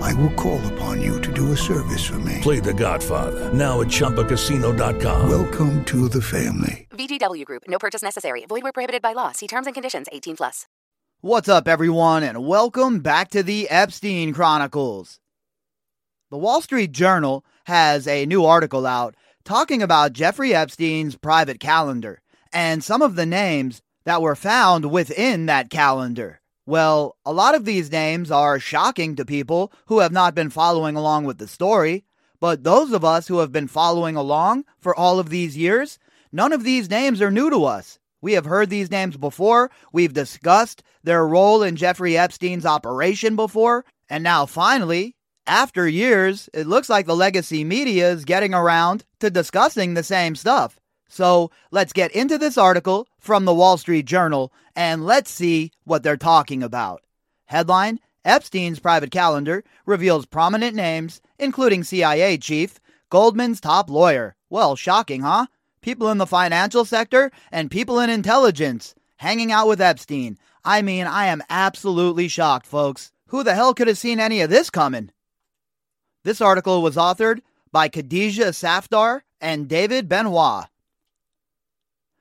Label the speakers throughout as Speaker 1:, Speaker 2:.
Speaker 1: I will call upon you to do a service for me.
Speaker 2: Play The Godfather now at ChumbaCasino.com.
Speaker 1: Welcome to the family.
Speaker 3: VGW Group. No purchase necessary. Void where prohibited by law. See terms and conditions. 18 plus.
Speaker 4: What's up, everyone, and welcome back to the Epstein Chronicles. The Wall Street Journal has a new article out talking about Jeffrey Epstein's private calendar and some of the names that were found within that calendar. Well, a lot of these names are shocking to people who have not been following along with the story, but those of us who have been following along for all of these years, none of these names are new to us. We have heard these names before, we've discussed their role in Jeffrey Epstein's operation before, and now finally, after years, it looks like the legacy media is getting around to discussing the same stuff. So let's get into this article from the Wall Street Journal and let's see what they're talking about. Headline Epstein's private calendar reveals prominent names, including CIA chief, Goldman's top lawyer. Well, shocking, huh? People in the financial sector and people in intelligence hanging out with Epstein. I mean, I am absolutely shocked, folks. Who the hell could have seen any of this coming? This article was authored by Khadija Safdar and David Benoit.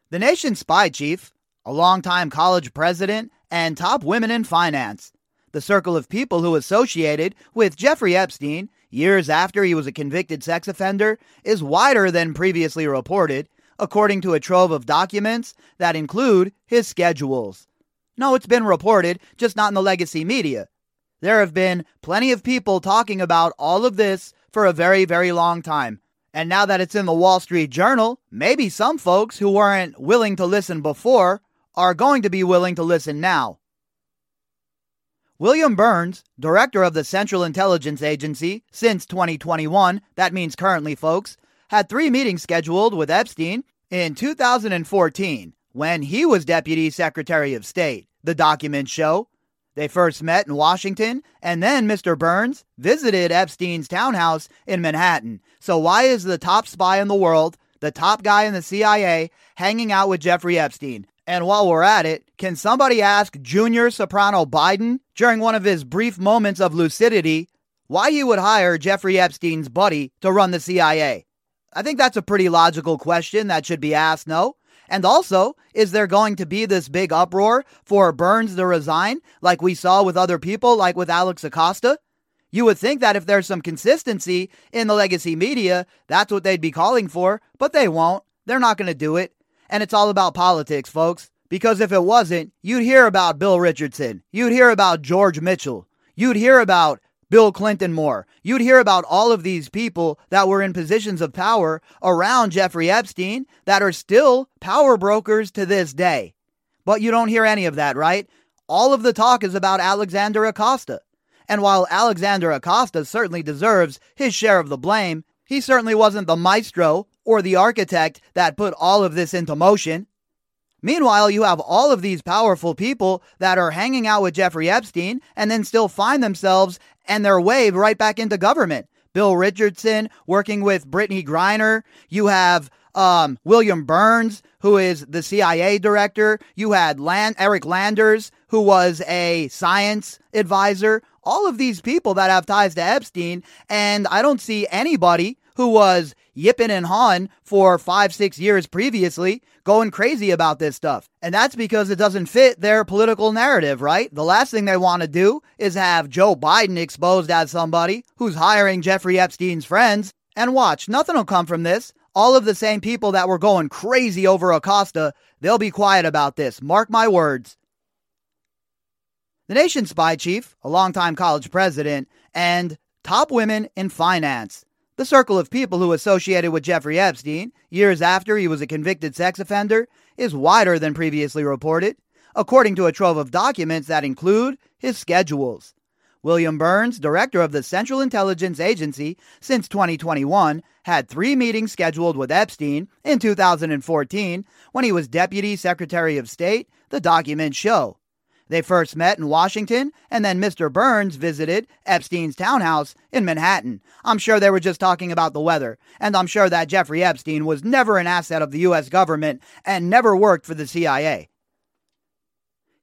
Speaker 4: The nation's spy chief, a longtime college president, and top women in finance. The circle of people who associated with Jeffrey Epstein years after he was a convicted sex offender is wider than previously reported, according to a trove of documents that include his schedules. No, it's been reported, just not in the legacy media. There have been plenty of people talking about all of this for a very, very long time. And now that it's in the Wall Street Journal, maybe some folks who weren't willing to listen before are going to be willing to listen now. William Burns, director of the Central Intelligence Agency since 2021, that means currently, folks, had three meetings scheduled with Epstein in 2014 when he was Deputy Secretary of State, the documents show. They first met in Washington, and then Mr. Burns visited Epstein's townhouse in Manhattan. So, why is the top spy in the world, the top guy in the CIA, hanging out with Jeffrey Epstein? And while we're at it, can somebody ask Junior Soprano Biden during one of his brief moments of lucidity why he would hire Jeffrey Epstein's buddy to run the CIA? I think that's a pretty logical question that should be asked, no? And also, is there going to be this big uproar for Burns to resign, like we saw with other people, like with Alex Acosta? You would think that if there's some consistency in the legacy media, that's what they'd be calling for, but they won't. They're not going to do it. And it's all about politics, folks. Because if it wasn't, you'd hear about Bill Richardson. You'd hear about George Mitchell. You'd hear about Bill Clinton more. You'd hear about all of these people that were in positions of power around Jeffrey Epstein that are still power brokers to this day. But you don't hear any of that, right? All of the talk is about Alexander Acosta. And while Alexander Acosta certainly deserves his share of the blame, he certainly wasn't the maestro or the architect that put all of this into motion. Meanwhile, you have all of these powerful people that are hanging out with Jeffrey Epstein and then still find themselves and their way right back into government. Bill Richardson working with Brittney Griner. You have um, William Burns, who is the CIA director. You had Eric Landers, who was a science advisor. All of these people that have ties to Epstein, and I don't see anybody who was yipping and hawing for five, six years previously, going crazy about this stuff. And that's because it doesn't fit their political narrative, right? The last thing they want to do is have Joe Biden exposed as somebody who's hiring Jeffrey Epstein's friends. And watch, nothing will come from this. all of the same people that were going crazy over Acosta, they'll be quiet about this. Mark my words. The nation's spy chief, a longtime college president, and top women in finance. The circle of people who associated with Jeffrey Epstein years after he was a convicted sex offender is wider than previously reported, according to a trove of documents that include his schedules. William Burns, director of the Central Intelligence Agency since 2021, had three meetings scheduled with Epstein in 2014 when he was Deputy Secretary of State, the documents show. They first met in Washington, and then Mr. Burns visited Epstein's townhouse in Manhattan. I'm sure they were just talking about the weather, and I'm sure that Jeffrey Epstein was never an asset of the U.S. government and never worked for the CIA.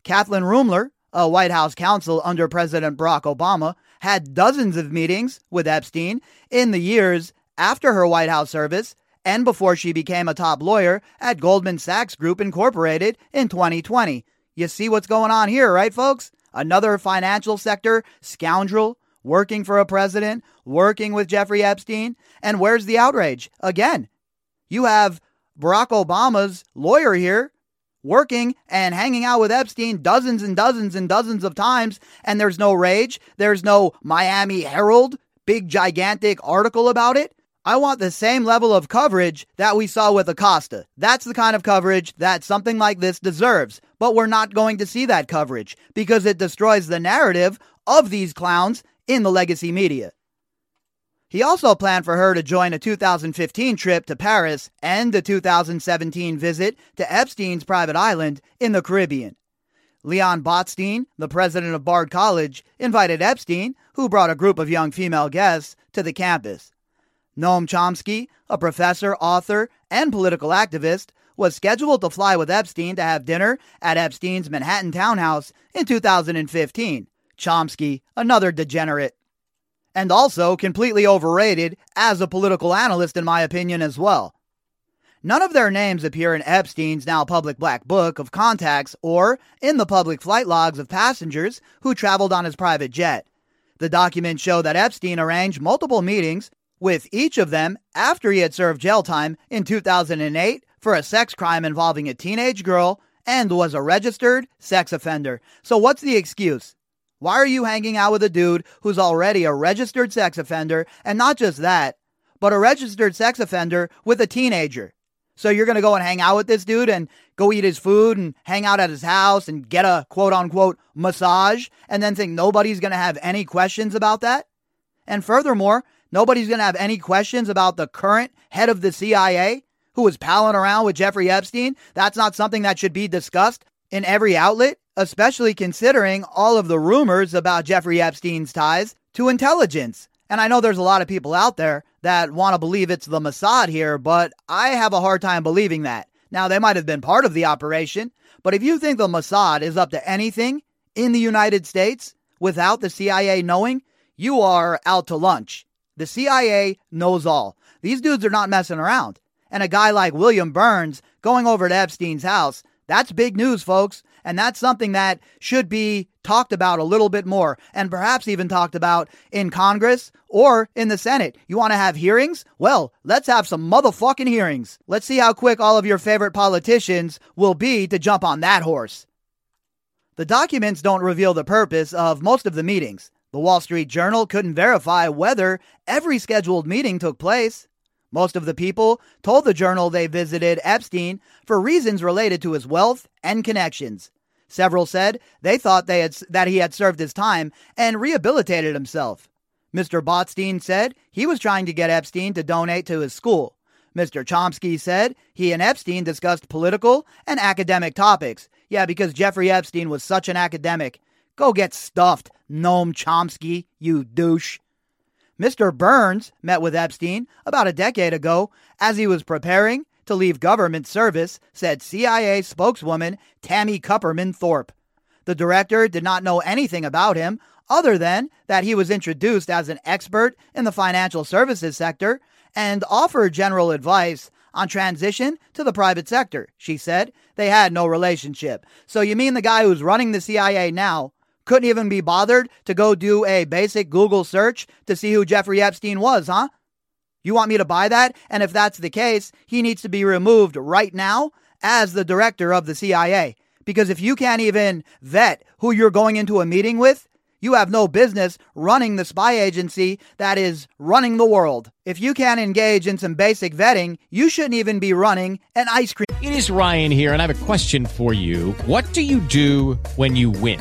Speaker 4: Kathleen Ruemmler, a White House counsel under President Barack Obama, had dozens of meetings with Epstein in the years after her White House service and before she became a top lawyer at Goldman Sachs Group Incorporated in 2020. You see what's going on here, right, folks? Another financial sector scoundrel working for a president, working with Jeffrey Epstein. And where's the outrage? Again, you have Barack Obama's lawyer here working and hanging out with Epstein dozens and dozens and dozens of times, and there's no rage. There's no Miami Herald, big gigantic article about it. I want the same level of coverage that we saw with Acosta. That's the kind of coverage that something like this deserves. But we're not going to see that coverage because it destroys the narrative of these clowns in the legacy media. He also planned for her to join a 2015 trip to Paris and a 2017 visit to Epstein's private island in the Caribbean. Leon Botstein, the president of Bard College, invited Epstein, who brought a group of young female guests, to the campus. Noam Chomsky, a professor, author, and political activist, was scheduled to fly with Epstein to have dinner at Epstein's Manhattan townhouse in 2015. Chomsky, another degenerate and also completely overrated as a political analyst, in my opinion, as well. None of their names appear in Epstein's now public black book of contacts or in the public flight logs of passengers who traveled on his private jet. The documents show that Epstein arranged multiple meetings with each of them after he had served jail time in 2008 for a sex crime involving a teenage girl and was a registered sex offender. So, what's the excuse? Why are you hanging out with a dude who's already a registered sex offender? And not just that, but a registered sex offender with a teenager. So you're going to go and hang out with this dude and go eat his food and hang out at his house and get a quote unquote massage and then think nobody's going to have any questions about that? And furthermore, nobody's going to have any questions about the current head of the CIA who was palling around with Jeffrey Epstein. That's not something that should be discussed in every outlet especially considering all of the rumors about Jeffrey Epstein's ties to intelligence. And I know there's a lot of people out there that want to believe it's the Mossad here, but I have a hard time believing that. Now, they might have been part of the operation, but if you think the Mossad is up to anything in the United States without the CIA knowing, you are out to lunch. The CIA knows all. These dudes are not messing around. And a guy like William Burns going over to Epstein's house, that's big news, folks. And that's something that should be talked about a little bit more and perhaps even talked about in Congress or in the Senate. You want to have hearings? Well, let's have some motherfucking hearings. Let's see how quick all of your favorite politicians will be to jump on that horse. The documents don't reveal the purpose of most of the meetings. The Wall Street Journal couldn't verify whether every scheduled meeting took place. Most of the people told the journal they visited Epstein for reasons related to his wealth and connections. Several said they thought they had, that he had served his time and rehabilitated himself. Mr. Botstein said he was trying to get Epstein to donate to his school. Mr. Chomsky said he and Epstein discussed political and academic topics. Yeah, because Jeffrey Epstein was such an academic. Go get stuffed, Noam Chomsky, you douche. Mr. Burns met with Epstein about a decade ago as he was preparing to leave government service, said CIA spokeswoman Tammy Kupperman Thorpe. The director did not know anything about him other than that he was introduced as an expert in the financial services sector and offered general advice on transition to the private sector. She said they had no relationship. So you mean the guy who's running the CIA now couldn't even be bothered to go do a basic Google search to see who Jeffrey Epstein was, huh? You want me to buy that? And if that's the case, he needs to be removed right now as the director of the CIA. Because if you can't even vet who you're going into a meeting with, you have no business running the spy agency that is running the world. If you can't engage in some basic vetting, you shouldn't even be running an ice cream.
Speaker 5: It is Ryan here, and I have a question for you. What do you do when you win?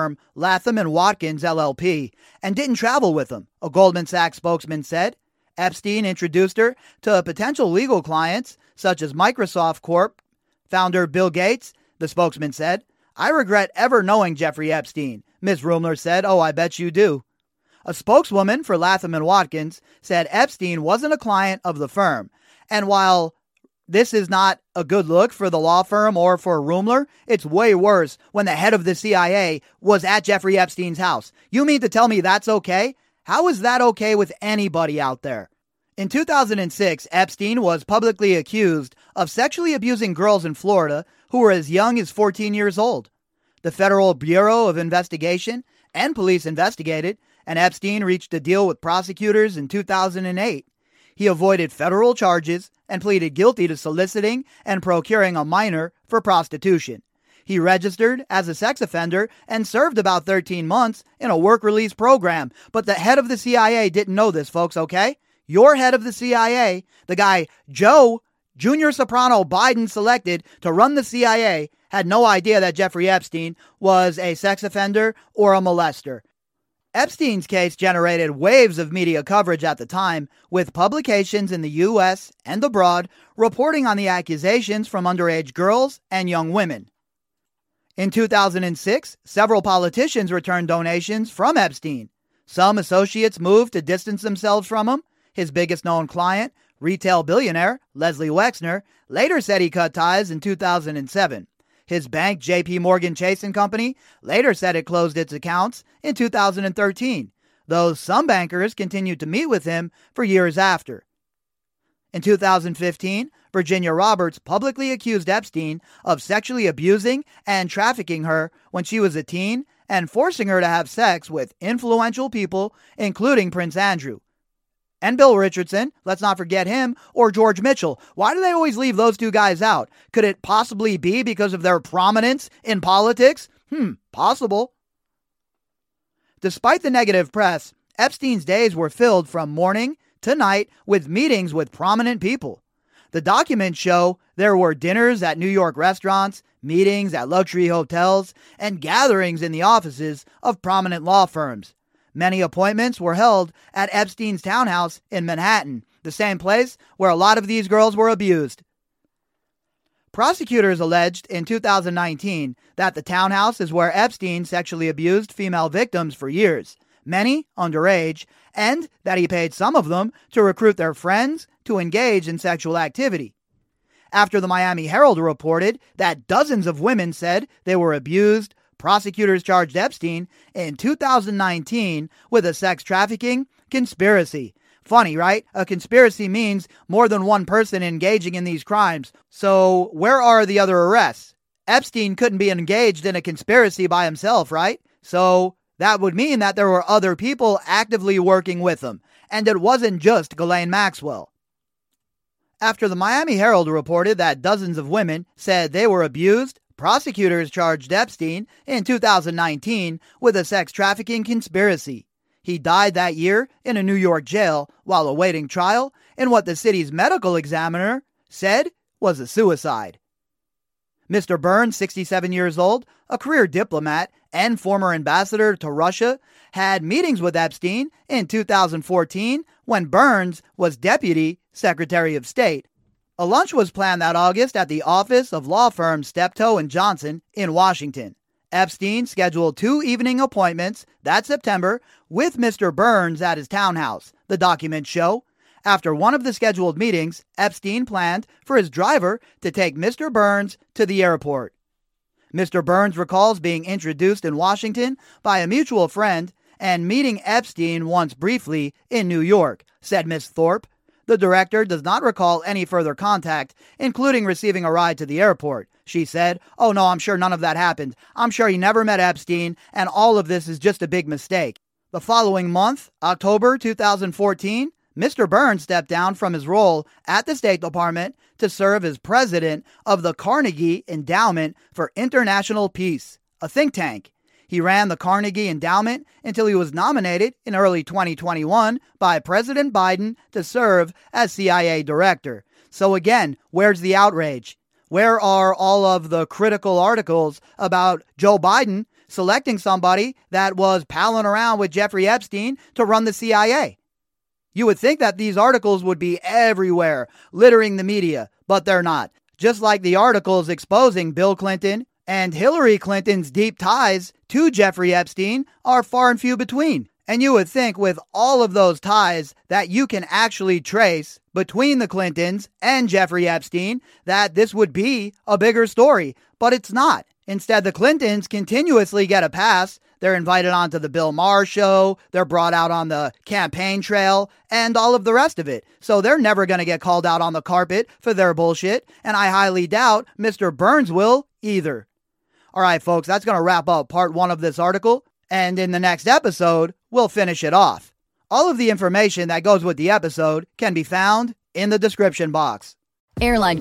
Speaker 4: Latham and Watkins LLP and didn't travel with him, a Goldman Sachs spokesman said. Epstein introduced her to potential legal clients such as Microsoft Corp founder Bill Gates, the spokesman said. I regret ever knowing Jeffrey Epstein, Ms. Ruemmler said. Oh, I bet you do. A spokeswoman for Latham and Watkins said Epstein wasn't a client of the firm. And while this is not a good look for the law firm or for Ruemmler. It's way worse when the head of the CIA was at Jeffrey Epstein's house. You mean to tell me that's okay? How is that okay with anybody out there? In 2006, Epstein was publicly accused of sexually abusing girls in Florida who were as young as 14 years old. The Federal Bureau of Investigation and police investigated, and Epstein reached a deal with prosecutors in 2008. He avoided federal charges and pleaded guilty to soliciting and procuring a minor for prostitution. He registered as a sex offender and served about 13 months in a work release program. But the head of the CIA didn't know this, folks, okay? Your head of the CIA, the guy Joe Junior Soprano Biden selected to run the CIA, had no idea that Jeffrey Epstein was a sex offender or a molester. Epstein's case generated waves of media coverage at the time, with publications in the U.S. and abroad reporting on the accusations from underage girls and young women. In 2006, several politicians returned donations from Epstein. Some associates moved to distance themselves from him. His biggest known client, retail billionaire Leslie Wexner, later said he cut ties in 2007. His bank, JP Morgan Chase and Company, later said it closed its accounts in 2013, though some bankers continued to meet with him for years after. In 2015, Virginia Roberts publicly accused Epstein of sexually abusing and trafficking her when she was a teen and forcing her to have sex with influential people, including Prince Andrew and Bill Richardson, let's not forget him, or George Mitchell. Why do they always leave those two guys out? Could it possibly be because of their prominence in politics? Hmm, possible. Despite the negative press, Epstein's days were filled from morning to night with meetings with prominent people. The documents show there were dinners at New York restaurants, meetings at luxury hotels, and gatherings in the offices of prominent law firms. Many appointments were held at Epstein's townhouse in Manhattan, the same place where a lot of these girls were abused. Prosecutors alleged in 2019 that the townhouse is where Epstein sexually abused female victims for years, many underage, and that he paid some of them to recruit their friends to engage in sexual activity. After the Miami Herald reported that dozens of women said they were abused, prosecutors charged Epstein in 2019 with a sex trafficking conspiracy. Funny, right? A conspiracy means more than one person engaging in these crimes. So, where are the other arrests? Epstein couldn't be engaged in a conspiracy by himself, right? So, that would mean that there were other people actively working with him, and it wasn't just Ghislaine Maxwell. After the Miami Herald reported that dozens of women said they were abused, Prosecutors charged Epstein in 2019 with a sex trafficking conspiracy. He died that year in a New York jail while awaiting trial in what the city's medical examiner said was a suicide. Mr. Burns, 67 years old, a career diplomat and former ambassador to Russia, had meetings with Epstein in 2014 when Burns was Deputy Secretary of State a lunch was planned that August at the office of law firm Steptoe and Johnson in Washington. Epstein scheduled two evening appointments that September with Mr. Burns at his townhouse, the documents show. After one of the scheduled meetings, Epstein planned for his driver to take Mr. Burns to the airport. Mr. Burns recalls being introduced in Washington by a mutual friend and meeting Epstein once briefly in New York, said Miss Thorpe. The director does not recall any further contact, including receiving a ride to the airport. She said, Oh no, I'm sure none of that happened. I'm sure he never met Epstein, and all of this is just a big mistake. The following month, October 2014, Mr. Burns stepped down from his role at the State Department to serve as president of the Carnegie Endowment for International Peace, a think tank. He ran the Carnegie Endowment until he was nominated in early 2021 by President Biden to serve as CIA director. So, again, where's the outrage? Where are all of the critical articles about Joe Biden selecting somebody that was palling around with Jeffrey Epstein to run the CIA? You would think that these articles would be everywhere, littering the media, but they're not. Just like the articles exposing Bill Clinton and Hillary Clinton's deep ties to Jeffrey Epstein are far and few between. And you would think with all of those ties that you can actually trace between the Clintons and Jeffrey Epstein that this would be a bigger story, but it's not. Instead, the Clintons continuously get a pass. They're invited onto the Bill Maher show, they're brought out on the campaign trail, and all of the rest of it. So they're never going to get called out on the carpet for their bullshit, and I highly doubt Mr. Burns will either. All right, folks, that's going to wrap up part one of this article, and in the next episode, we'll finish it off. All of the information that goes with the episode can be found in the description box.
Speaker 6: Airline